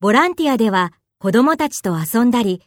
ボランティアでは子供たちと遊んだり、